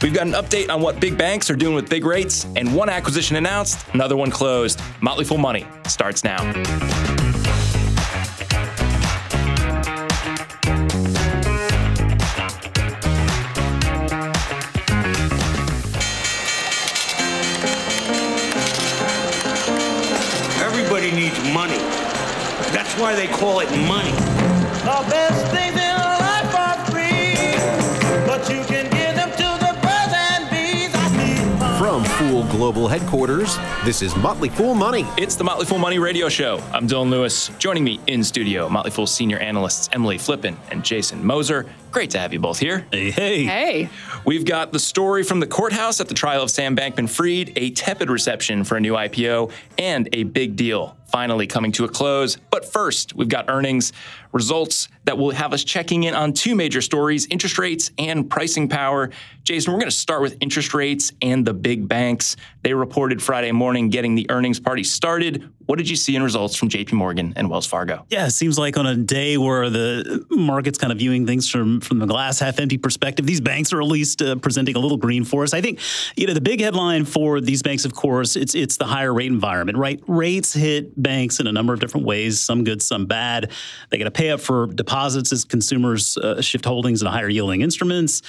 We've got an update on what big banks are doing with big rates, and one acquisition announced, another one closed. Motley Fool Money starts now. Everybody needs money. That's why they call it money. The best things Fool Global Headquarters, this is Motley Fool Money. It's the Motley Fool Money Radio Show. I'm Dylan Lewis. Joining me in studio, Motley Fool senior analysts Emily Flippen and Jason Moser. Great to have you both here. Hey, hey. Hey. We've got the story from the courthouse at the trial of Sam Bankman Fried, a tepid reception for a new IPO, and a big deal finally coming to a close. But first, we've got earnings results that will have us checking in on two major stories interest rates and pricing power. Jason, we're going to start with interest rates and the big banks. They reported Friday morning getting the earnings party started. What did you see in results from JP Morgan and Wells Fargo? Yeah, it seems like on a day where the market's kind of viewing things from from the glass half empty perspective, these banks are at least uh, presenting a little green for us. I think you know the big headline for these banks, of course, it's it's the higher rate environment, right? Rates hit banks in a number of different ways, some good, some bad. They got to pay up for deposits as consumers uh, shift holdings into higher yielding instruments.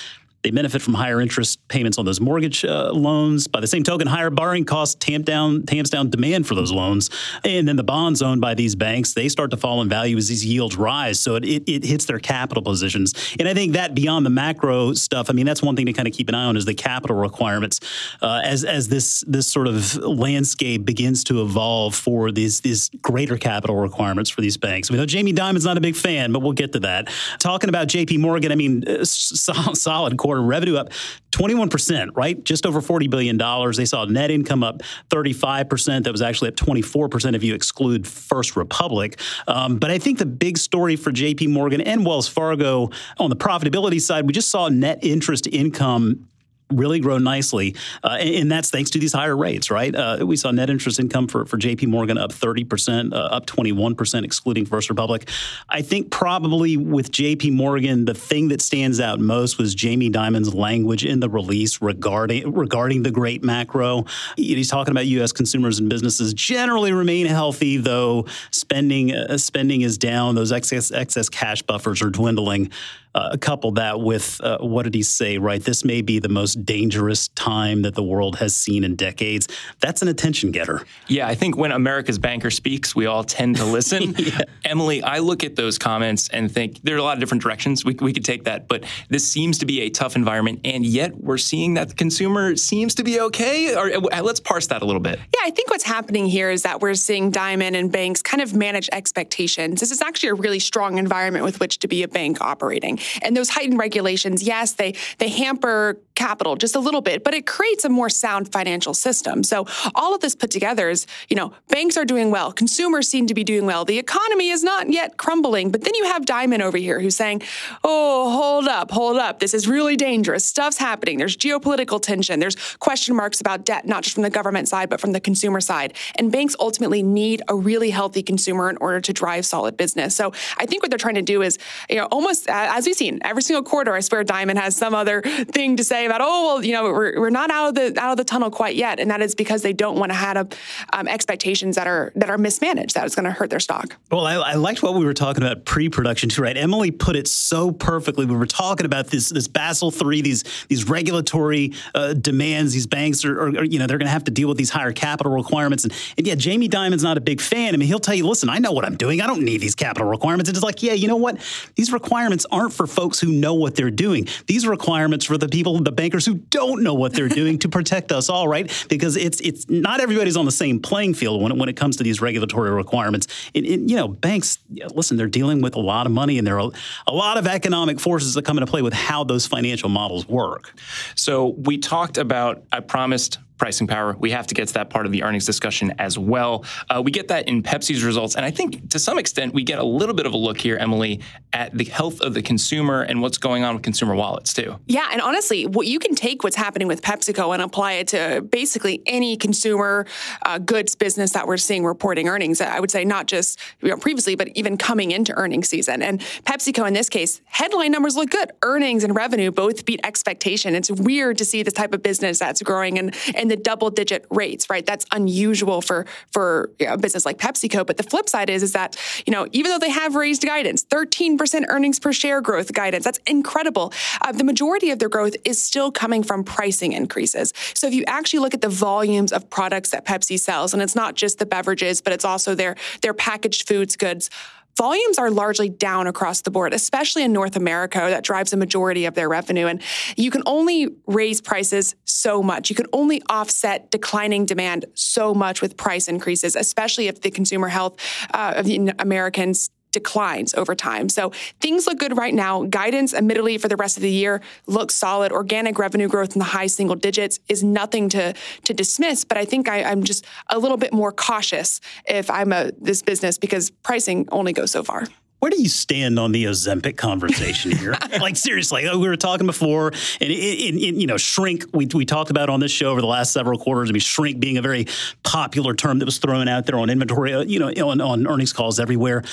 They benefit from higher interest payments on those mortgage uh, loans. By the same token, higher borrowing costs tamp down tamps down demand for those loans. And then the bonds owned by these banks, they start to fall in value as these yields rise. So it, it, it hits their capital positions. And I think that beyond the macro stuff, I mean, that's one thing to kind of keep an eye on is the capital requirements uh, as as this this sort of landscape begins to evolve for these these greater capital requirements for these banks. We know Jamie Dimon's not a big fan, but we'll get to that. Talking about J.P. Morgan, I mean, uh, solid, solid quarter revenue up 21%, right? Just over $40 billion. They saw net income up 35%. That was actually up 24% if you exclude First Republic. Um, but I think the big story for JP Morgan and Wells Fargo on the profitability side, we just saw net interest income really grow nicely. Uh, and, and, that's thanks to these higher rates, right? Uh, we saw net interest income for, for JP Morgan up 30%, uh, up 21%, excluding First Republic. I think probably with JP Morgan, the thing that stands out most was Jamie Dimon's language in the release regarding regarding the great macro. He's talking about U.S. consumers and businesses generally remain healthy, though spending uh, spending is down. Those excess excess cash buffers are dwindling uh, couple that with uh, what did he say, right? This may be the most dangerous time that the world has seen in decades. That's an attention getter. Yeah, I think when America's banker speaks, we all tend to listen. yeah. Emily, I look at those comments and think there are a lot of different directions we, we could take that, but this seems to be a tough environment, and yet we're seeing that the consumer seems to be okay. Or, uh, let's parse that a little bit. Yeah, I think what's happening here is that we're seeing Dimon and banks kind of manage expectations. This is actually a really strong environment with which to be a bank operating. And those heightened regulations, yes, they they hamper capital just a little bit, but it creates a more sound financial system. So all of this put together is, you know, banks are doing well, consumers seem to be doing well, the economy is not yet crumbling, but then you have Dimon over here who's saying, "Oh, hold up, hold up. This is really dangerous. Stuff's happening. There's geopolitical tension. There's question marks about debt not just from the government side, but from the consumer side. And banks ultimately need a really healthy consumer in order to drive solid business. So I think what they're trying to do is, you know, almost as we've seen every single quarter, I swear Dimon has some other thing to say about, oh, well, you know, we're, we're not out of the out of the tunnel quite yet, and that is because they don't want to have um, expectations that are that are mismanaged. That is going to hurt their stock. Well, I, I liked what we were talking about pre-production too, right? Emily put it so perfectly. We were talking about this this Basel three, these these regulatory uh, demands. These banks are, are, you know, they're going to have to deal with these higher capital requirements, and, and yeah, Jamie Dimon's not a big fan. I mean, he'll tell you, listen, I know what I'm doing. I don't need these capital requirements. And it's like, yeah, you know what? These requirements aren't for folks who know what they're doing. These requirements for the people, the bankers who don't know what they're doing to protect us all, right? Because it's it's not everybody's on the same playing field when it, when it comes to these regulatory requirements. And, and you know, banks, listen, they're dealing with a lot of money, and there are a lot of economic forces that come into play with how those financial models work. So we talked about. I promised pricing power. We have to get to that part of the earnings discussion as well. Uh, we get that in Pepsi's results. And I think to some extent, we get a little bit of a look here, Emily, at the health of the consumer and what's going on with consumer wallets, too. Yeah, and honestly, what you can take what's happening with PepsiCo and apply it to basically any consumer uh, goods business that we're seeing reporting earnings. I would say not just you know, previously, but even coming into earnings season. And PepsiCo, in this case, headline numbers look good. Earnings and revenue both beat expectation. It's weird to see this type of business that's growing and in the double digit rates, right? That's unusual for for you know, a business like PepsiCo. But the flip side is is that you know even though they have raised guidance, 13% earnings per share growth guidance, that's incredible. Uh, the majority of their growth is still coming from pricing increases. So if you actually look at the volumes of products that Pepsi sells, and it's not just the beverages, but it's also their their packaged foods goods volumes are largely down across the board, especially in North America. That drives a majority of their revenue. And you can only raise prices so much. You can only offset declining demand so much with price increases, especially if the consumer health uh, of the Americans declines over time. So things look good right now. Guidance, admittedly, for the rest of the year looks solid. Organic revenue growth in the high single digits is nothing to to dismiss. But I think I, am just a little bit more cautious if I'm a this business because pricing only goes so far. Where do you stand on the Ozempic conversation here? like seriously, we were talking before, and it, it, it, you know, shrink. We we talked about on this show over the last several quarters. I mean, shrink being a very popular term that was thrown out there on inventory, uh, you know, on, on earnings calls everywhere.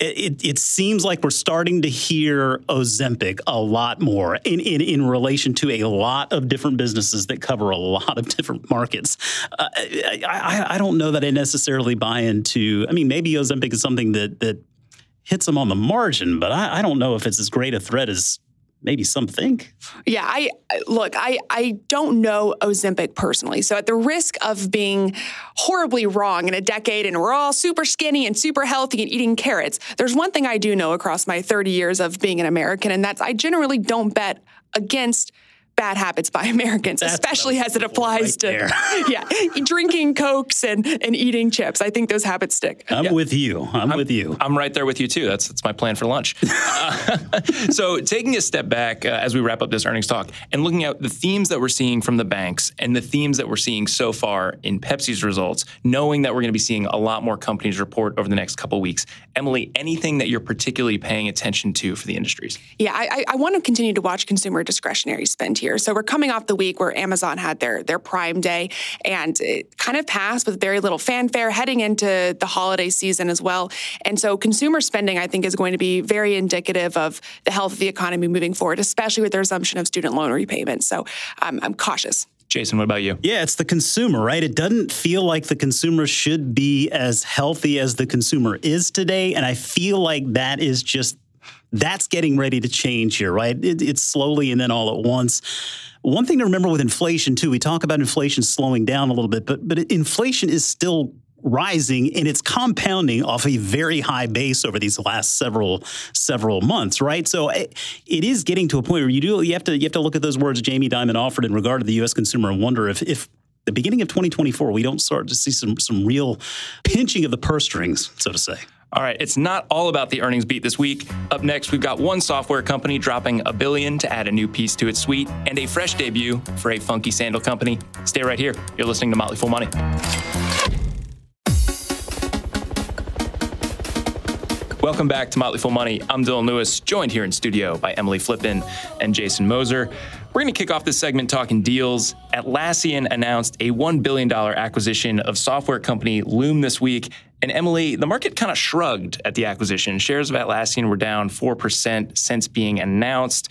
It, it, seems like we're starting to hear Ozempic a lot more in, in, in relation to a lot of different businesses that cover a lot of different markets. Uh, I, I, I don't know that I necessarily buy into. I mean, maybe Ozempic is something that that hits them on the margin, but I, I don't know if it's as great a threat as maybe some think. Yeah, I look, I I don't know Ozempic personally. So at the risk of being horribly wrong in a decade and we're all super skinny and super healthy and eating carrots, there's one thing I do know across my 30 years of being an American and that's I generally don't bet against bad habits by Americans, That's especially as it applies right to yeah, drinking cokes and, and eating chips. I think those habits stick. I'm yeah. with you. I'm, I'm, with you. I'm right there with you too. That's that's my plan for lunch. uh, so taking a step back uh, as we wrap up this earnings talk and looking at the themes that we're seeing from the banks and the themes that we're seeing so far in Pepsi's results, knowing that we're going to be seeing a lot more companies report over the next couple weeks. Emily, anything that you're particularly paying attention to for the industries? Yeah, I, I want to continue to watch consumer discretionary spend here here. So we're coming off the week where Amazon had their their Prime Day, and it kind of passed with very little fanfare heading into the holiday season as well. And so consumer spending, I think, is going to be very indicative of the health of the economy moving forward, especially with the resumption of student loan repayments. So um, I'm cautious. Jason, what about you? Yeah, it's the consumer, right? It doesn't feel like the consumer should be as healthy as the consumer is today. And I feel like that is just that's getting ready to change here, right? It, it's slowly and then all at once. One thing to remember with inflation too, we talk about inflation slowing down a little bit, but but inflation is still rising and it's compounding off a very high base over these last several several months right so it, it is getting to a point where you do you have to you have to look at those words Jamie Dimon offered in regard to the US consumer and wonder if if the beginning of 2024 we don't start to see some some real pinching of the purse strings so to say all right, it's not all about the earnings beat this week. Up next, we've got one software company dropping a billion to add a new piece to its suite and a fresh debut for a funky sandal company. Stay right here. You're listening to Motley Fool Money. Welcome back to Motley Fool Money. I'm Dylan Lewis, joined here in studio by Emily Flippen and Jason Moser. We're going to kick off this segment talking deals. Atlassian announced a $1 billion acquisition of software company Loom this week. And Emily, the market kind of shrugged at the acquisition. Shares of Atlassian were down 4% since being announced.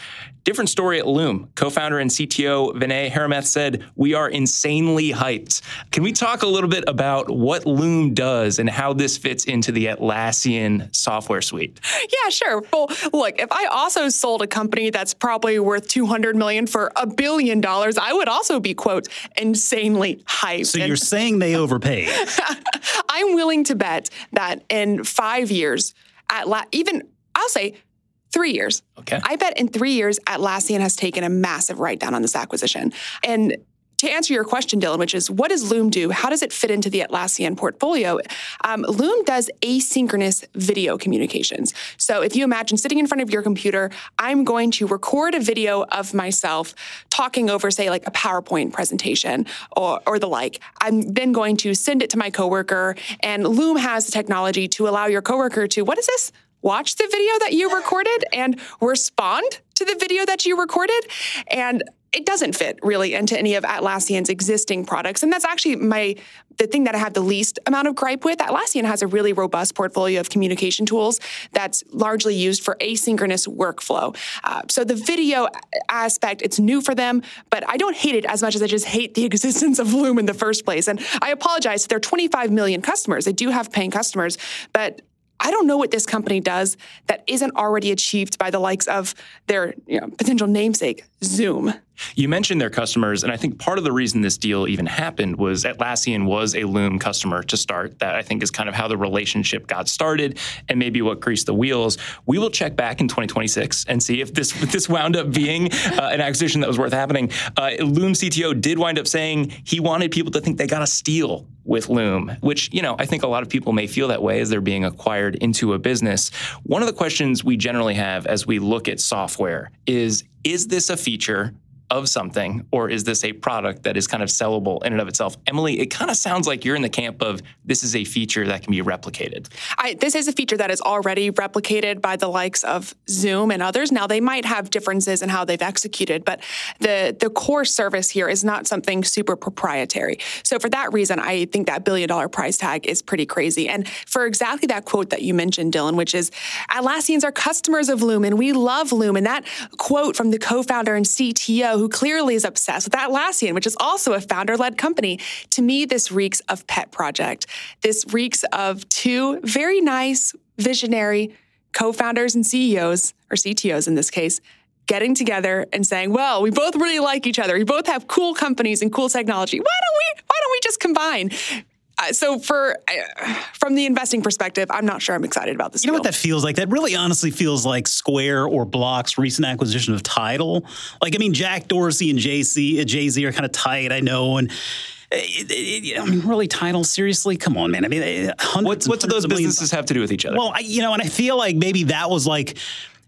Different story at Loom. Co founder and CTO Vinay Hiremath said, We are insanely hyped. Can we talk a little bit about what Loom does and how this fits into the Atlassian software suite? Yeah, sure. Well, look, if I also sold a company that's probably worth 200 million for a billion dollars, I would also be, quote, insanely hyped. So you're saying they overpaid? I'm willing to bet that in five years, at la- even I'll say three years. Okay. I bet in three years, Atlassian has taken a massive write down on this acquisition. And to answer your question, Dylan, which is what does Loom do? How does it fit into the Atlassian portfolio? Um, Loom does asynchronous video communications. So if you imagine sitting in front of your computer, I'm going to record a video of myself talking over, say, like a PowerPoint presentation or, or the like. I'm then going to send it to my coworker, and Loom has the technology to allow your coworker to, what is this? Watch the video that you recorded and respond to the video that you recorded. And it doesn't fit really into any of Atlassian's existing products. And that's actually my the thing that I have the least amount of gripe with. Atlassian has a really robust portfolio of communication tools that's largely used for asynchronous workflow. Uh, so the video aspect, it's new for them, but I don't hate it as much as I just hate the existence of Loom in the first place. And I apologize. They're 25 million customers. They do have paying customers, but I don't know what this company does that isn't already achieved by the likes of their you know, potential namesake, Zoom. You mentioned their customers, and I think part of the reason this deal even happened was Atlassian was a Loom customer to start. That I think is kind of how the relationship got started, and maybe what greased the wheels. We will check back in 2026 and see if this this wound up being uh, an acquisition that was worth happening. Uh, Loom CTO did wind up saying he wanted people to think they got a steal with Loom, which you know I think a lot of people may feel that way as they're being acquired into a business. One of the questions we generally have as we look at software is: Is this a feature of something, or is this a product that is kind of sellable in and of itself? Emily, it kind of sounds like you're in the camp of this is a feature that can be replicated. I, this is a feature that is already replicated by the likes of Zoom and others. Now they might have differences in how they've executed, but the the core service here is not something super proprietary. So for that reason, I think that billion dollar price tag is pretty crazy. And for exactly that quote that you mentioned, Dylan, which is Atlassians are customers of Loom and we love Loom, and that quote from the co-founder and CTO who clearly is obsessed with Atlassian, which is also a founder led company. To me, this reeks of pet project. This reeks of two very nice, visionary co founders and CEOs, or CTOs in this case, getting together and saying, well, we both really like each other. We both have cool companies and cool technology. Why don't we, why don't we just combine? Uh, so for uh, from the investing perspective, I'm not sure I'm excited about this. You know deal. what that feels like? That really honestly feels like Square or Block's recent acquisition of Tidal. Like, I mean, Jack Dorsey and JC, uh, Jay Z are kind of tight, I know, and. It, it, I mean, really, Tidal? Seriously, come on, man. I mean, what, what do those businesses have to do with each other? Well, I, you know, and I feel like maybe that was like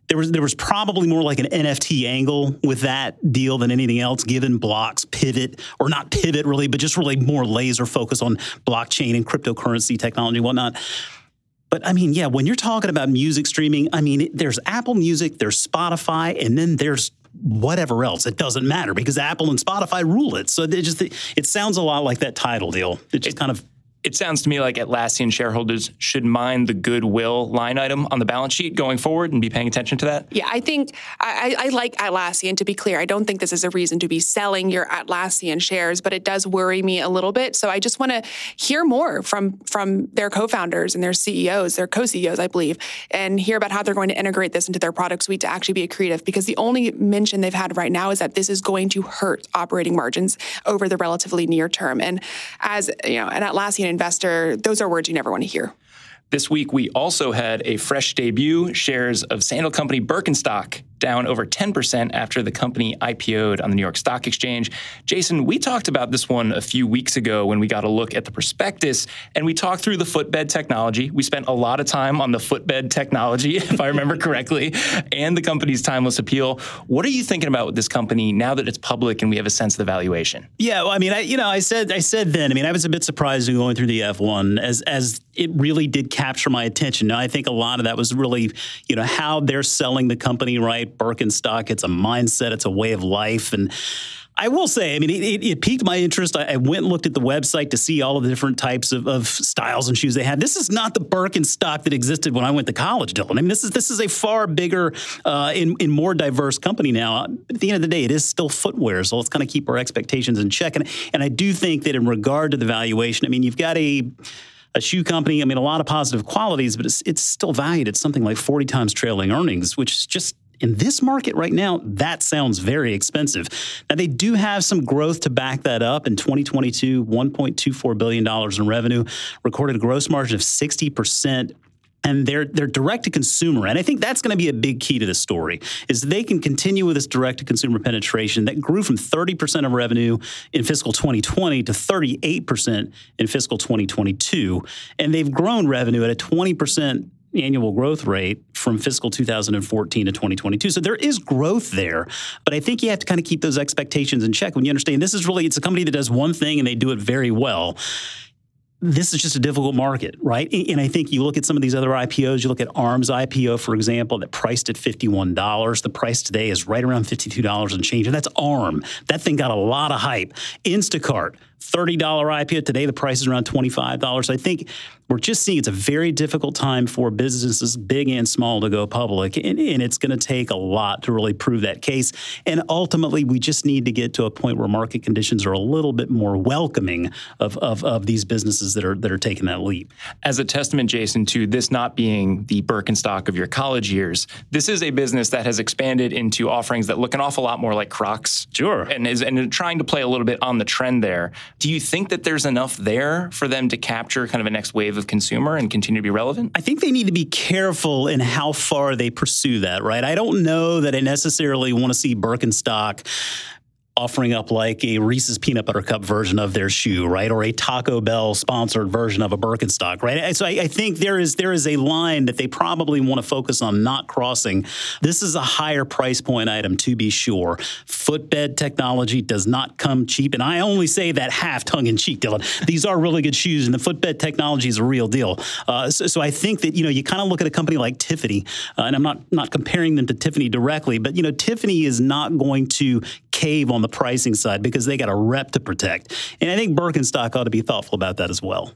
there was there was probably more like an NFT angle with that deal than anything else, given blocks pivot or not pivot really, but just really more laser focus on blockchain and cryptocurrency technology and whatnot. But I mean, yeah, when you're talking about music streaming, I mean, there's Apple Music, there's Spotify, and then there's whatever else. It doesn't matter because Apple and Spotify rule it. So it just it sounds a lot like that Tidal deal. It just kind of it sounds to me like Atlassian shareholders should mind the goodwill line item on the balance sheet going forward and be paying attention to that. Yeah, I think I, I, like Atlassian. To be clear, I don't think this is a reason to be selling your Atlassian shares, but it does worry me a little bit. So I just want to hear more from from their co-founders and their CEOs, their co-CEOs, I believe, and hear about how they're going to integrate this into their product suite to actually be accretive. Because the only mention they've had right now is that this is going to hurt operating margins over the relatively near term. And as you know, an Atlassian investor, those are words you never want to hear. This week, we also had a fresh debut. Shares of sandal company Birkenstock down over 10% after the company IPO'd on the New York Stock Exchange. Jason, we talked about this one a few weeks ago when we got a look at the prospectus and we talked through the footbed technology. We spent a lot of time on the footbed technology, if I remember correctly, and the company's timeless appeal. What are you thinking about with this company now that it's public and we have a sense of the valuation? Yeah, well, I mean, I, you know, I said, I said then. I mean, I was a bit surprised in going through the F1 as as it really did capture my attention. Now, I think a lot of that was really, you know, how they're selling the company right Birkenstock. It's a mindset, it's a way of life. And I will say, I mean, it, it, piqued my interest. I, I, went and looked at the website to see all of the different types of, of, styles and shoes they had. This is not the Birkenstock that existed when I went to college, Dylan. I mean, this is this is a far bigger uh, and, and more diverse company now. At the end of the day, it is still footwear, so let's kind of keep our expectations in check. And, and I do think that in regard to the valuation, I mean, you've got a a shoe company. I mean, a lot of positive qualities, but it's, it's still valued at something like 40 times trailing earnings, which is just in this market right now, that sounds very expensive. Now, they do have some growth to back that up. In 2022, $1.24 billion in revenue, recorded a gross margin of 60%. And they're they're direct to consumer. And i think that's going to be a big key to this story is they can continue with this direct to consumer penetration that grew from 30% of revenue in fiscal 2020 to 38% in fiscal 2022 and they've grown revenue at a 20% annual growth rate from fiscal 2014 to 2022. So there is growth there, but I think you have to kind of keep those expectations in check. When you understand this is really it's a company that does one thing and they do it very well this is just a difficult market, right? And I think you look at some of these other IPOs, you look at ARM's IPO, for example, that priced at $51. The price today is right around $52 and change. And that's ARM. That thing got a lot of hype. Instacart, $30 IPO. Today, the price is around $25. I think we're just seeing it's a very difficult time for businesses, big and small, to go public. And, and it's going to take a lot to really prove that case. And ultimately, we just need to get to a point where market conditions are a little bit more welcoming of, of, of these businesses that are, that are taking that leap. As a testament, Jason, to this not being the Birkenstock of your college years, this is a business that has expanded into offerings that look an awful lot more like Crocs. Sure. And is and trying to play a little bit on the trend there. Do you think that there's enough there for them to capture kind of a next wave of consumer and continue to be relevant? I think they need to be careful in how far they pursue that, right? I don't know that I necessarily want to see Birkenstock offering up like a Reese's peanut butter cup version of their shoe, right, or a Taco Bell sponsored version of a Birkenstock, right? So I, I, think there is there is a line that they probably want to focus on not crossing. This is a higher price point item to be sure. Footbed technology does not come cheap, and I only say that half tongue in cheek, Dylan. These are really good shoes, and the footbed technology is a real deal. Uh, so, so, I think that you know you kind of look at a company like Tiffany, uh, and I'm not not comparing them to Tiffany directly, but you know Tiffany is not going to cave on the pricing side because they got a rep to protect. And I think Birkenstock ought to be thoughtful about that as well.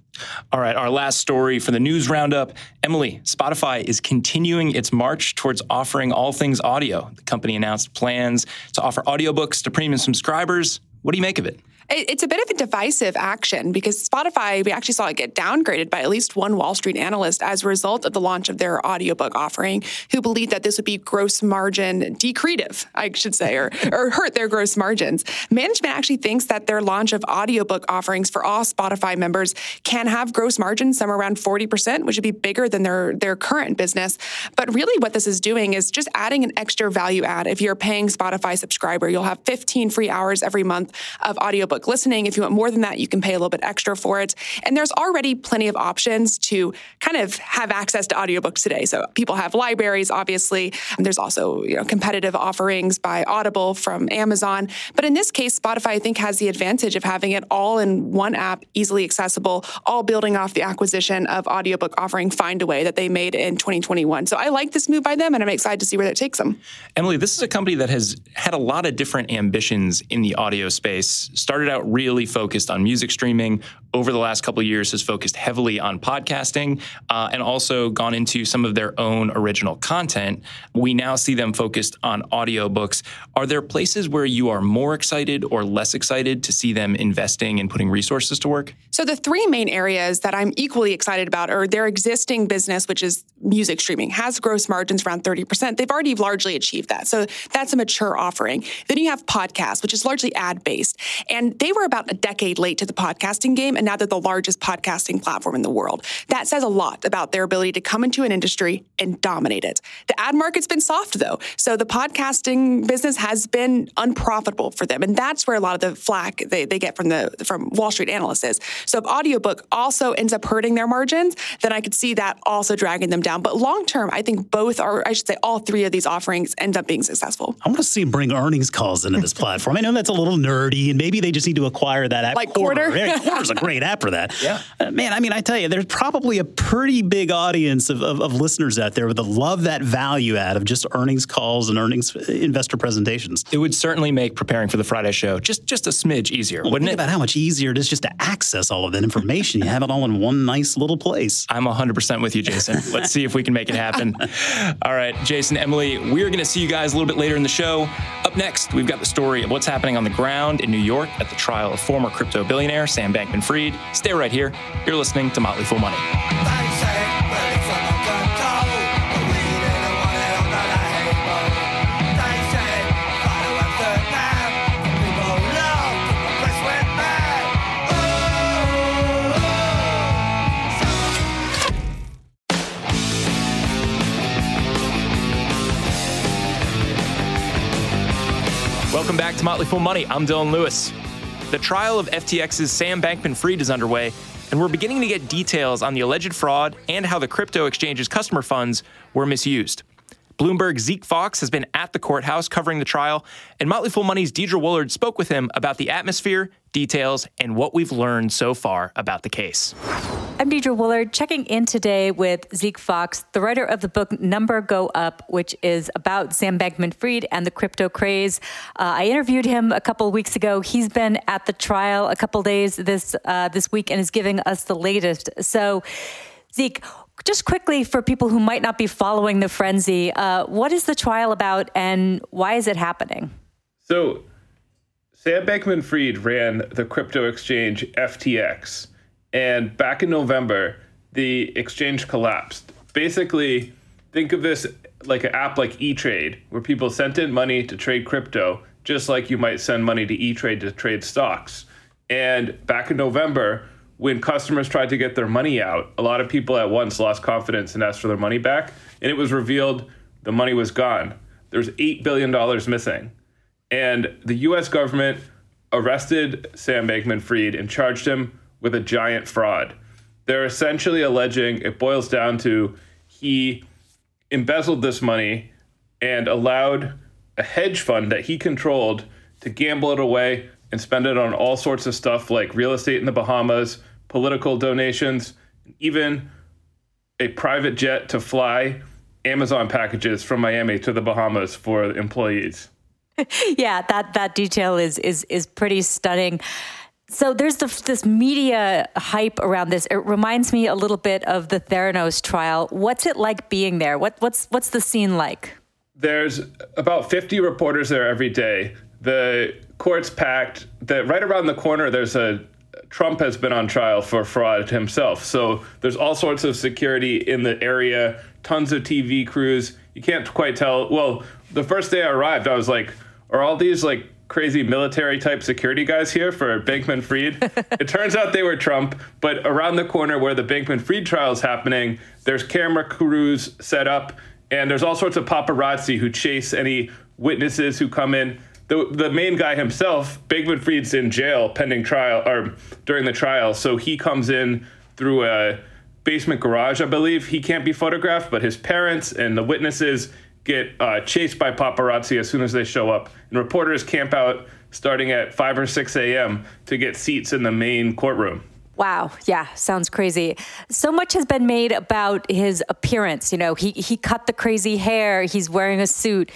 All right, our last story for the news roundup. Emily, Spotify is continuing its march towards offering all things audio. The company announced plans to offer audiobooks to premium subscribers. What do you make of it? It's a bit of a divisive action because Spotify, we actually saw it get downgraded by at least one Wall Street analyst as a result of the launch of their audiobook offering, who believed that this would be gross margin decretive, I should say, or, or hurt their gross margins. Management actually thinks that their launch of audiobook offerings for all Spotify members can have gross margins somewhere around 40%, which would be bigger than their, their current business. But really, what this is doing is just adding an extra value add. If you're a paying Spotify subscriber, you'll have 15 free hours every month of audiobook listening. If you want more than that, you can pay a little bit extra for it. And there's already plenty of options to kind of have access to audiobooks today. So people have libraries, obviously. And there's also you know competitive offerings by Audible from Amazon. But in this case, Spotify I think has the advantage of having it all in one app, easily accessible, all building off the acquisition of audiobook offering Findaway that they made in 2021. So I like this move by them, and I'm excited to see where that takes them. Emily, this is a company that has had a lot of different ambitions in the audio space. Started out really focused on music streaming. Over the last couple of years, has focused heavily on podcasting uh, and also gone into some of their own original content. We now see them focused on audiobooks. Are there places where you are more excited or less excited to see them investing and putting resources to work? So the three main areas that I'm equally excited about are their existing business, which is music streaming, has gross margins around 30%. They've already largely achieved that. So that's a mature offering. Then you have podcasts, which is largely ad based. And they were about a decade late to the podcasting game, and now they're the largest podcasting platform in the world. That says a lot about their ability to come into an industry and dominate it. The ad market's been soft, though. So the podcasting business has been unprofitable for them. And that's where a lot of the flack they, they get from the from Wall Street analysts is. So if audiobook also ends up hurting their margins, then I could see that also dragging them down. But long term, I think both are, I should say, all three of these offerings end up being successful. I want to see them bring earnings calls into this platform. I know that's a little nerdy, and maybe they just need to acquire that app. Like Quartr? Quartr. yeah, Quartr's a great app for that. Yeah. Uh, man, I mean, I tell you, there's probably a pretty big audience of, of, of, listeners out there that love that value add of just earnings calls and earnings uh, investor presentations. It would certainly make preparing for the Friday show just, just a smidge easier, well, wouldn't think it? about how much easier it is just to access all of that information. you have it all in one nice little place. I'm 100% with you, Jason. Let's see if we can make it happen. all right, Jason, Emily, we're going to see you guys a little bit later in the show. Up next, we've got the story of what's happening on the ground in New York at the the trial of former crypto billionaire Sam Bankman Fried. Stay right here. You're listening to Motley Fool Money. Welcome back to Motley Fool Money. I'm Dylan Lewis. The trial of FTX's Sam Bankman Fried is underway, and we're beginning to get details on the alleged fraud and how the crypto exchange's customer funds were misused. Bloomberg's Zeke Faux has been at the courthouse covering the trial, and Motley Fool Money's Deidre Woollard spoke with him about the atmosphere, details, and what we've learned so far about the case. I'm Deidre Woollard, checking in today with Zeke Faux, the writer of the book Number Go Up, which is about Sam Bankman Fried and the crypto craze. Uh, I interviewed him a couple weeks ago. He's been at the trial a couple days this uh, this week and is giving us the latest. So, Zeke, just quickly for people who might not be following the frenzy, uh, what is the trial about and why is it happening? So, Sam Bankman Fried ran the crypto exchange FTX. And back in November, the exchange collapsed. Basically, think of this like an app like E Trade, where people sent in money to trade crypto, just like you might send money to E Trade to trade stocks. And back in November, when customers tried to get their money out, a lot of people at once lost confidence and asked for their money back. And it was revealed the money was gone. There's $8 billion missing. And the US government arrested Sam Bankman Fried and charged him with a giant fraud. They're essentially alleging it boils down to he embezzled this money and allowed a hedge fund that he controlled to gamble it away and spend it on all sorts of stuff like real estate in the Bahamas, political donations, even a private jet to fly Amazon packages from Miami to the Bahamas for employees. yeah, that that detail is is is pretty stunning. So there's the, this media hype around this. It reminds me a little bit of the Theranos trial. What's it like being there? What, what's what's the scene like? There's about 50 reporters there every day. The court's packed. The, right around the corner, there's a Trump has been on trial for fraud himself. So there's all sorts of security in the area, tons of TV crews. You can't quite tell. Well, the first day I arrived, I was like, are all these like crazy military type security guys here for Bankman Fried. it turns out they were Trump, but around the corner where the Bankman Fried trial is happening, there's camera crews set up, and there's all sorts of paparazzi who chase any witnesses who come in. The, the main guy himself, Bankman Fried's in jail pending trial or during the trial, so he comes in through a basement garage, I believe. He can't be photographed, but his parents and the witnesses get uh, chased by paparazzi as soon as they show up. And reporters camp out starting at 5 or 6 a.m. to get seats in the main courtroom. Wow. Yeah, sounds crazy. So much has been made about his appearance. You know, he, he cut the crazy hair, he's wearing a suit.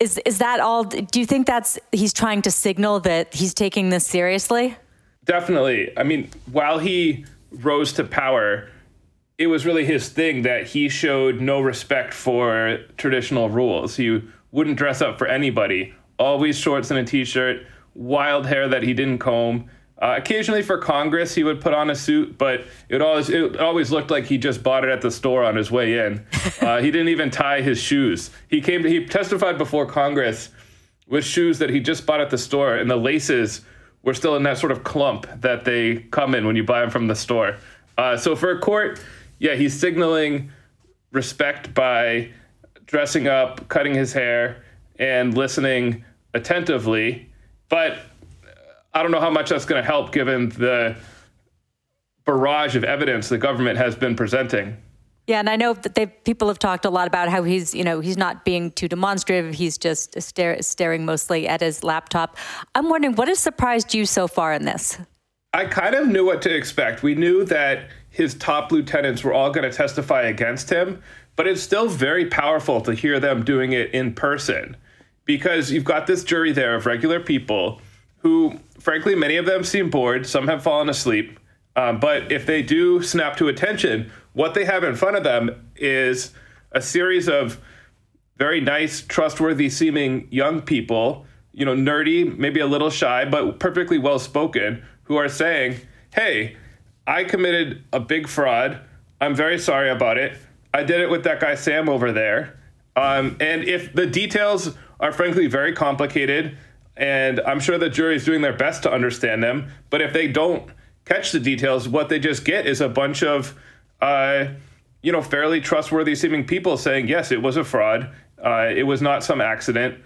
Is, is that all? Do you think that's he's trying to signal that he's taking this seriously? Definitely. I mean, while he rose to power, it was really his thing that he showed no respect for traditional rules. He wouldn't dress up for anybody, always shorts and a t shirt, wild hair that he didn't comb. Uh, occasionally for Congress, he would put on a suit, but it always it always looked like he just bought it at the store on his way in. Uh, he didn't even tie his shoes. He came to, he testified before Congress with shoes that he just bought at the store, and the laces were still in that sort of clump that they come in when you buy them from the store. Uh, so for a court, yeah, he's signaling respect by dressing up, cutting his hair, and listening attentively. But I don't know how much that's going to help given the barrage of evidence the government has been presenting. Yeah, and I know that they people have talked a lot about how he's, you know, he's not being too demonstrative. He's just stare, staring mostly at his laptop. I'm wondering what has surprised you so far in this. I kind of knew what to expect. We knew that his top lieutenants were all going to testify against him, but it's still very powerful to hear them doing it in person because you've got this jury there of regular people who, frankly, many of them seem bored. Some have fallen asleep. Um, but if they do snap to attention, what they have in front of them is a series of very nice, trustworthy seeming young people, you know, nerdy, maybe a little shy, but perfectly well spoken, who are saying, hey, I committed a big fraud. I'm very sorry about it. I did it with that guy Sam over there. Um, and if the details are frankly very complicated, and I'm sure the jury is doing their best to understand them, but if they don't catch the details, what they just get is a bunch of, uh, you know, fairly trustworthy seeming people saying, yes, it was a fraud. Uh, it was not some accident.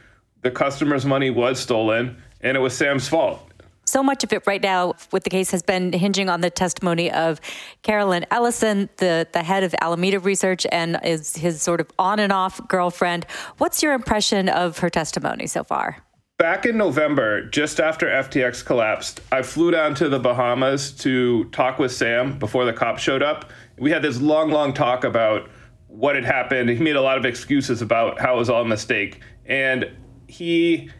the customer's money was stolen and it was Sam's fault. So much of it right now with the case has been hinging on the testimony of Caroline Ellison, the, the head of Alameda Research and is his sort of on and off girlfriend. What's your impression of her testimony so far? Back in November, just after FTX collapsed, I flew down to the Bahamas to talk with Sam before the cops showed up. We had this long, long talk about what had happened. He made a lot of excuses about how it was all a mistake. And he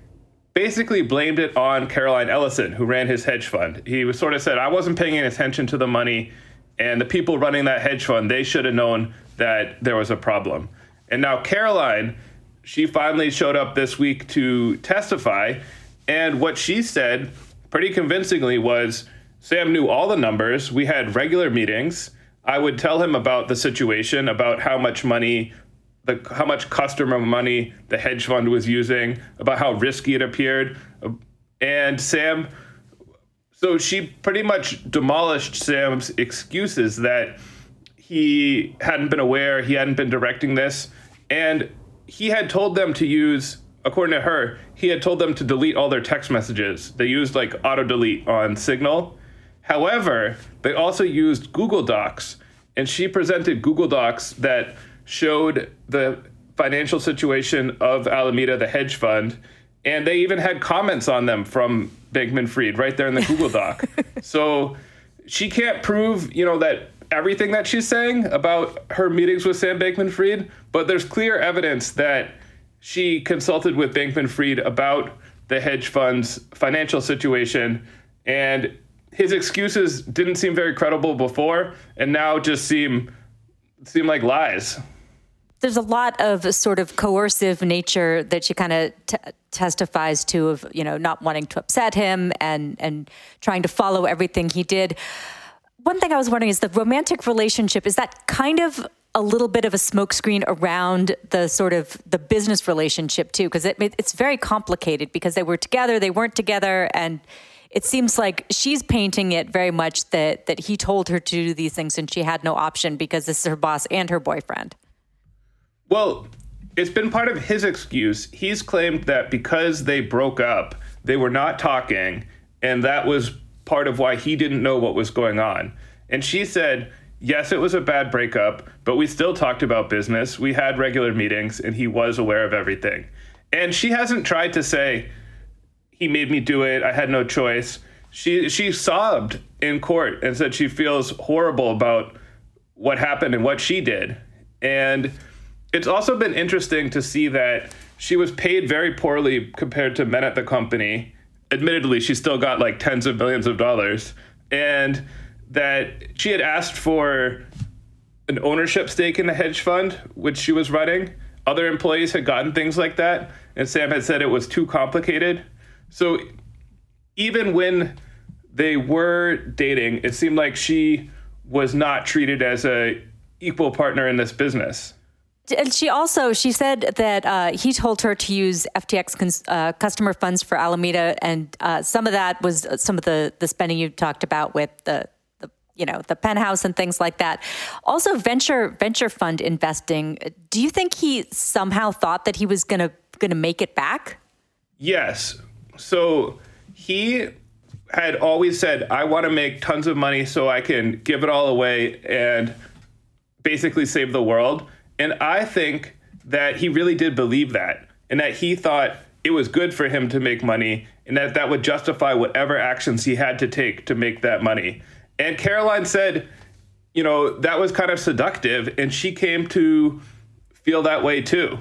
basically blamed it on Caroline Ellison, who ran his hedge fund. He was sort of said, I wasn't paying attention to the money, and the people running that hedge fund, they should have known that there was a problem. And now Caroline, she finally showed up this week to testify, and what she said pretty convincingly was Sam knew all the numbers. We had regular meetings. I would tell him about the situation, about how much money the, how much customer money the hedge fund was using, about how risky it appeared. And Sam, so she pretty much demolished Sam's excuses that he hadn't been aware, he hadn't been directing this. And he had told them to use, according to her, he had told them to delete all their text messages. They used like auto delete on Signal. However, they also used Google Docs. And she presented Google Docs that showed the financial situation of Alameda, the hedge fund, and they even had comments on them from Bankman Fried right there in the Google Doc. so she can't prove, you know, that everything that she's saying about her meetings with Sam Bankman Fried, but there's clear evidence that she consulted with Bankman Fried about the hedge fund's financial situation and his excuses didn't seem very credible before and now just seem seem like lies there's a lot of sort of coercive nature that she kind of t- testifies to of you know not wanting to upset him and and trying to follow everything he did. One thing i was wondering is the romantic relationship is that kind of a little bit of a smokescreen around the sort of the business relationship too? Because it, it's very complicated because they were together they weren't together and it seems like she's painting it very much that that he told her to do these things and she had no option because this is her boss and her boyfriend well, it's been part of his excuse. He's claimed that because they broke up, they were not talking, and that was part of why he didn't know what was going on. And she said, Yes, it was a bad breakup, but we still talked about business. We had regular meetings, and he was aware of everything. And she hasn't tried to say, He made me do it. I had no choice. She, she sobbed in court and said she feels horrible about what happened and what she did. And it's also been interesting to see that she was paid very poorly compared to men at the company. Admittedly, she still got like tens of millions of dollars. And that she had asked for an ownership stake in the hedge fund, which she was running. Other employees had gotten things like that. And Sam had said it was too complicated. So even when they were dating, it seemed like she was not treated as a equal partner in this business. And she also she said that uh, he told her to use FTX cons- uh, customer funds for Alameda, and uh, some of that was some of the the spending you talked about with the, the you know the penthouse and things like that. Also, venture venture fund investing. Do you think he somehow thought that he was gonna gonna make it back? Yes. So he had always said, "I want to make tons of money so I can give it all away and basically save the world." And I think that he really did believe that and that he thought it was good for him to make money and that that would justify whatever actions he had to take to make that money. And Caroline said, you know, that was kind of seductive and she came to feel that way too.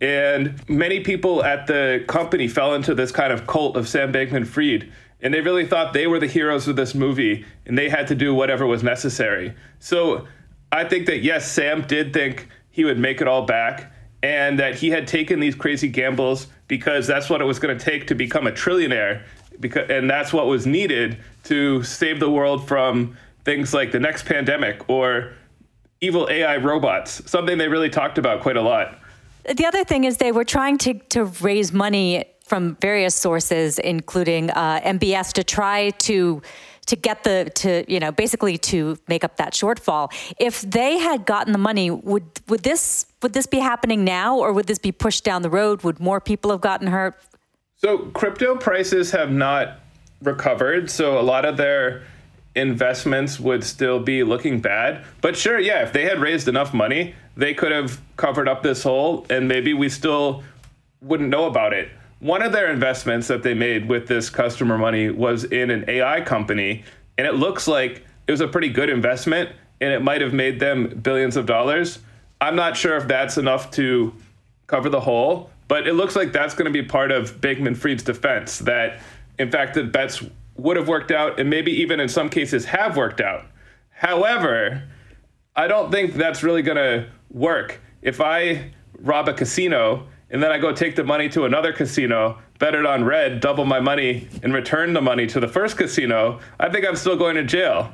And many people at the company fell into this kind of cult of Sam Bankman Fried. And they really thought they were the heroes of this movie and they had to do whatever was necessary. So I think that, yes, Sam did think he would make it all back and that he had taken these crazy gambles because that's what it was going to take to become a trillionaire because and that's what was needed to save the world from things like the next pandemic or evil AI robots, something they really talked about quite a lot. The other thing is they were trying to, to raise money from various sources, including uh, MBS, to try to to get the to you know basically to make up that shortfall. If they had gotten the money, would would this would this be happening now, or would this be pushed down the road? Would more people have gotten hurt? So crypto prices have not recovered, so a lot of their investments would still be looking bad. But sure, yeah, if they had raised enough money, they could have covered up this hole, and maybe we still wouldn't know about it. One of their investments that they made with this customer money was in an AI company, and it looks like it was a pretty good investment, and it might have made them billions of dollars. I'm not sure if that's enough to cover the hole, but it looks like that's going to be part of Bankman Fried's defense that, in fact, the bets would have worked out and maybe even in some cases have worked out. However, I don't think that's really going to work. If I rob a casino and then I go take the money to another casino, bet it on red, double my money, and return the money to the first casino, I think I'm still going to jail.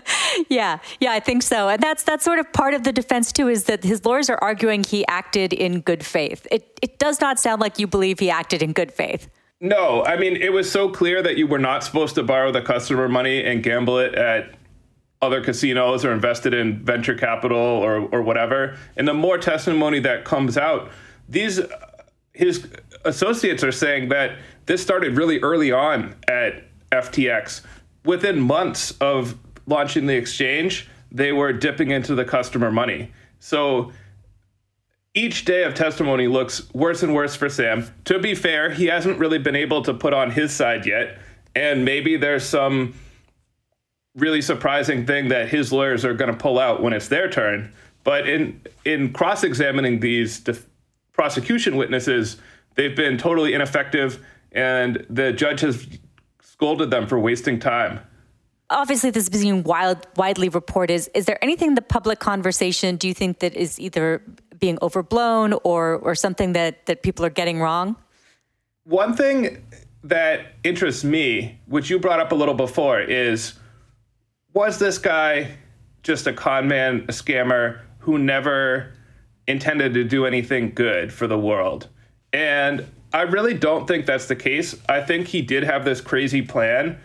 yeah, yeah, I think so. And that's that's sort of part of the defense too, is that his lawyers are arguing he acted in good faith. It it does not sound like you believe he acted in good faith. No, I mean it was so clear that you were not supposed to borrow the customer money and gamble it at other casinos or invest it in venture capital or or whatever. And the more testimony that comes out, these his associates are saying that this started really early on at FTX. Within months of launching the exchange, they were dipping into the customer money. So each day of testimony looks worse and worse for Sam. To be fair, he hasn't really been able to put on his side yet. And maybe there's some really surprising thing that his lawyers are going to pull out when it's their turn. But in in cross-examining these def- prosecution witnesses, they've been totally ineffective, and the judge has scolded them for wasting time. Obviously, this is being wild, widely reported. Is, is there anything in the public conversation do you think that is either being overblown or or something that that people are getting wrong? One thing that interests me, which you brought up a little before, is was this guy just a con man, a scammer who never intended to do anything good for the world? And I really don't think that's the case. I think he did have this crazy plan,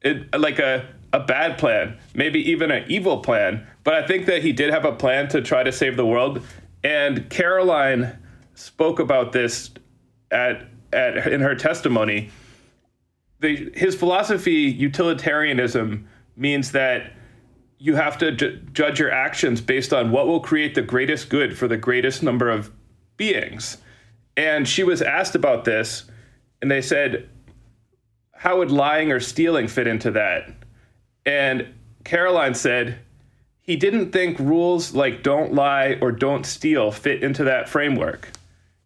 it, like a a bad plan, maybe even an evil plan. But I think that he did have a plan to try to save the world. And Caroline spoke about this at, at in her testimony. The, his philosophy, utilitarianism, means that you have to ju- judge your actions based on what will create the greatest good for the greatest number of beings. And she was asked about this, and they said, How would lying or stealing fit into that? And Caroline said, he didn't think rules like don't lie or don't steal fit into that framework.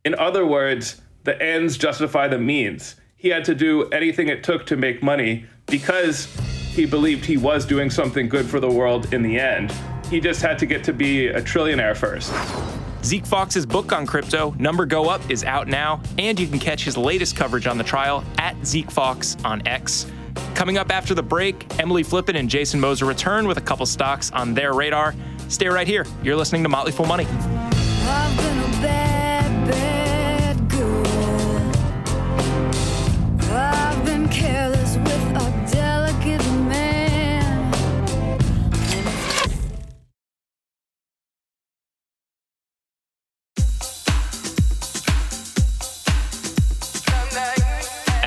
In other words, the ends justify the means. He had to do anything it took to make money because he believed he was doing something good for the world in the end. He just had to get to be a trillionaire first. Zeke Faux's book on crypto, Number Go Up, is out now, and you can catch his latest coverage on the trial at Zeke Faux on X. Coming up after the break, Emily Flippen and Jason Moser return with a couple stocks on their radar. Stay right here. You're listening to Motley Fool Money. I've been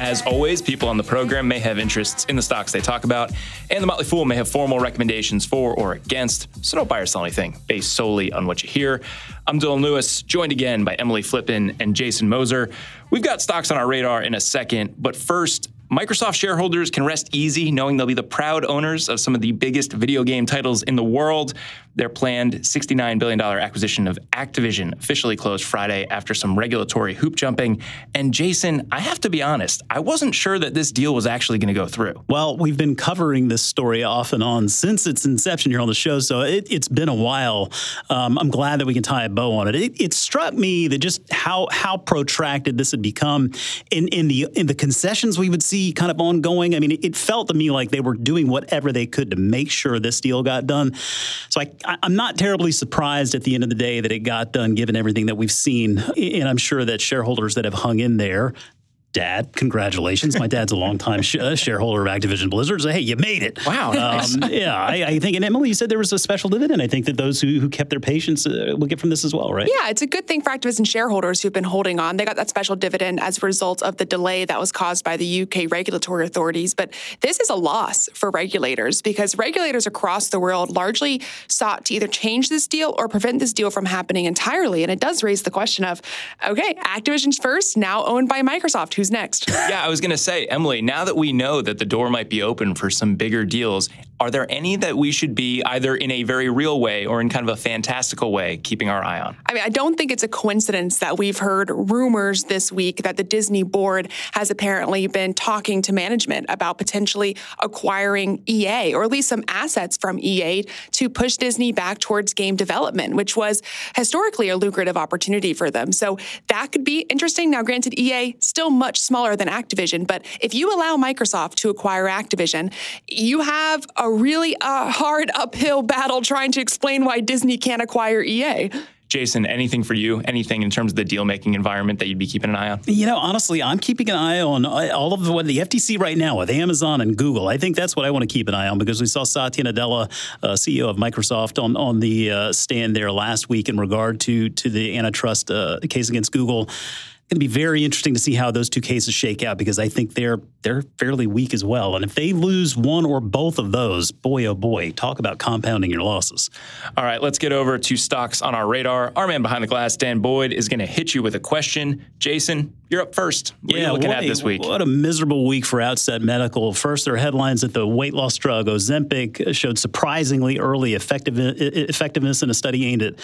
As always, people on the program may have interests in the stocks they talk about, and the Motley Fool may have formal recommendations for or against, so don't buy or sell anything based solely on what you hear. I'm Dylan Lewis, joined again by Emily Flippen and Jason Moser. We've got stocks on our radar in a second, but first, Microsoft shareholders can rest easy knowing they'll be the proud owners of some of the biggest video game titles in the world. Their planned $69 billion acquisition of Activision officially closed Friday after some regulatory hoop jumping. And Jason, I have to be honest, I wasn't sure that this deal was actually going to go through. Well, we've been covering this story off and on since its inception here on the show, so it, has been a while. Um, I'm glad that we can tie a bow on it. it. It struck me that just how how protracted this had become in in the in the concessions we would see kind of ongoing. I mean, it, felt to me like they were doing whatever they could to make sure this deal got done. So I, I'm not terribly surprised at the end of the day that it got done, given everything that we've seen. And I'm sure that shareholders that have hung in there Dad, congratulations. My dad's a longtime sh- uh, shareholder of Activision Blizzard. So, hey, you made it. Wow, nice. Um, yeah, I, I think, and Emily, you said there was a special dividend. I think that those who, who kept their patience uh, will get from this as well, right? Yeah, it's a good thing for Activision shareholders who've been holding on. They got that special dividend as a result of the delay that was caused by the UK regulatory authorities. But this is a loss for regulators because regulators across the world largely sought to either change this deal or prevent this deal from happening entirely. And it does raise the question of okay, Activision's first, now owned by Microsoft. Who's next? Yeah, I was going to say, Emily, now that we know that the door might be open for some bigger deals, are there any that we should be either in a very real way or in kind of a fantastical way keeping our eye on? I mean, I don't think it's a coincidence that we've heard rumors this week that the Disney board has apparently been talking to management about potentially acquiring EA or at least some assets from EA to push Disney back towards game development, which was historically a lucrative opportunity for them. So that could be interesting. Now, granted, EA still much smaller than Activision, but if you allow Microsoft to acquire Activision, you have a really uh, hard uphill battle trying to explain why Disney can't acquire EA. Jason, anything for you? Anything in terms of the deal making environment that you'd be keeping an eye on? You know, honestly, I'm keeping an eye on uh, all of the, what the FTC right now with Amazon and Google. I think that's what I want to keep an eye on because we saw Satya Nadella, uh, CEO of Microsoft, on on the uh, stand there last week in regard to to the antitrust uh, case against Google. Going to be very interesting to see how those two cases shake out because I think they're they're fairly weak as well. And if they lose one or both of those, boy oh boy, talk about compounding your losses. All right, let's get over to stocks on our radar. Our man behind the glass, Dan Boyd, is going to hit you with a question. Jason, you're up first. What are you looking what at a- this week? What a miserable week for Outset Medical. First, their headlines that the weight loss drug Ozempic showed surprisingly early effective, effectiveness in a study aimed at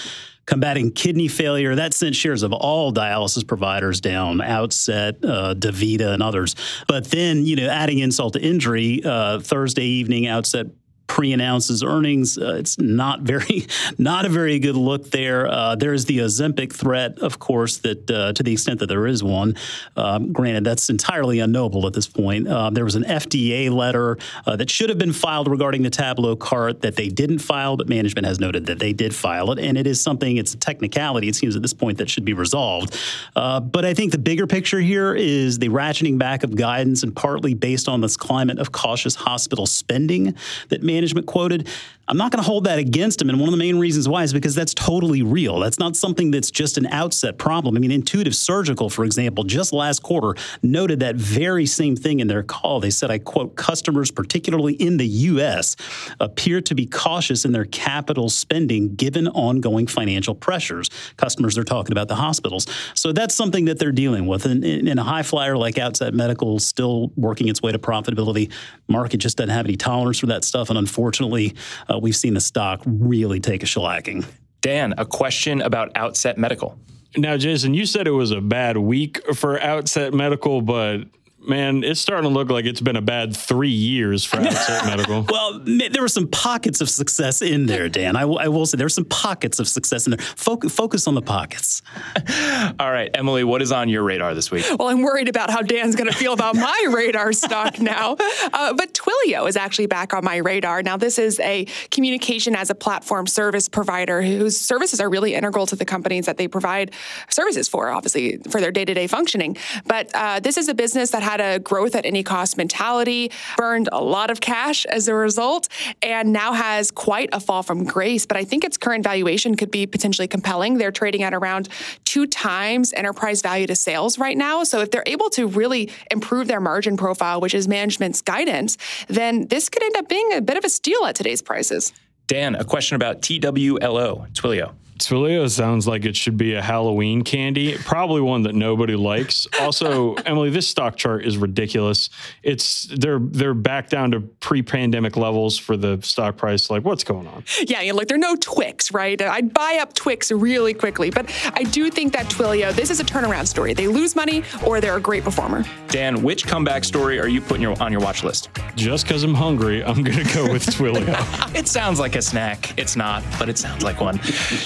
combating kidney failure. That sent shares of all dialysis providers down, Outset, uh, Davita, and others. But then, you know, adding insult to injury, uh, Thursday evening, Outset pre-announces earnings. Uh, it's not very, not a very good look there. Uh, there's the Ozempic threat, of course, that uh, to the extent that there is one. Um, granted, that's entirely unknowable at this point. Uh, there was an FDA letter uh, that should have been filed regarding the Tablo cart that they didn't file, but management has noted that they did file it, and it is something. It's a technicality. It seems at this point that should be resolved. Uh, but I think the bigger picture here is the ratcheting back of guidance, and partly based on this climate of cautious hospital spending that management quoted. I'm not going to hold that against them. And one of the main reasons why is because that's totally real. That's not something that's just an outset problem. I mean, Intuitive Surgical, for example, just last quarter noted that very same thing in their call. They said, I quote, customers, particularly in the U.S., appear to be cautious in their capital spending given ongoing financial pressures. Customers are talking about the hospitals. So that's something that they're dealing with. And in a high flyer like Outset Medical, still working its way to profitability, market just doesn't have any tolerance for that stuff. And unfortunately, uh, we've seen the stock really take a shellacking. Dan, a question about Outset Medical. Now, Jason, you said it was a bad week for Outset Medical, but man, it's starting to look like it's been a bad three years for Outset Medical. Well, there were some pockets of success in there, Dan. I, w- I will say there were some pockets of success in there. Foc- focus on the pockets. All right, Emily, what is on your radar this week? Well, I'm worried about how Dan's going to feel about my radar stock now. Uh, but Twilio is actually back on my radar. Now, this is a communication as a platform service provider whose services are really integral to the companies that they provide services for, obviously, for their day to day functioning. But uh, this is a business that had a growth at any cost mentality, burned a lot of cash as a result, and now has quite a fall from grace. But I think its current valuation could be potentially compelling. They're trading at around two times enterprise value to sales right now. So if they're able to really improve their margin profile, which is management's guidance, then this could end up being a bit of a steal at today's prices. Dan, a question about TWLO, Twilio. Twilio sounds like it should be a Halloween candy, probably one that nobody likes. Also, Emily, this stock chart is ridiculous. It's they're they're back down to pre-pandemic levels for the stock price. Like, what's going on? Yeah, you look, there are no Twix, right? I'd buy up Twix really quickly, but I do think that Twilio, this is a turnaround story. They lose money or they're a great performer. Dan, which comeback story are you putting your, on your watch list? Just because I'm hungry, I'm gonna go with Twilio. It sounds like a snack. It's not, but it sounds like one.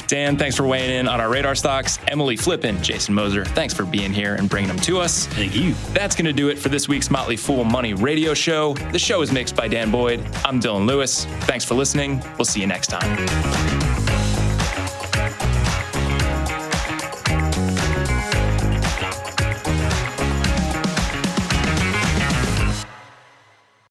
Dan, thanks for weighing in on our radar stocks. Emily Flippen, Jason Moser, thanks for being here and bringing them to us. Thank you. That's going to do it for this week's Motley Fool Money radio show. The show is mixed by Dan Boyd. I'm Dylan Lewis. Thanks for listening. We'll see you next time.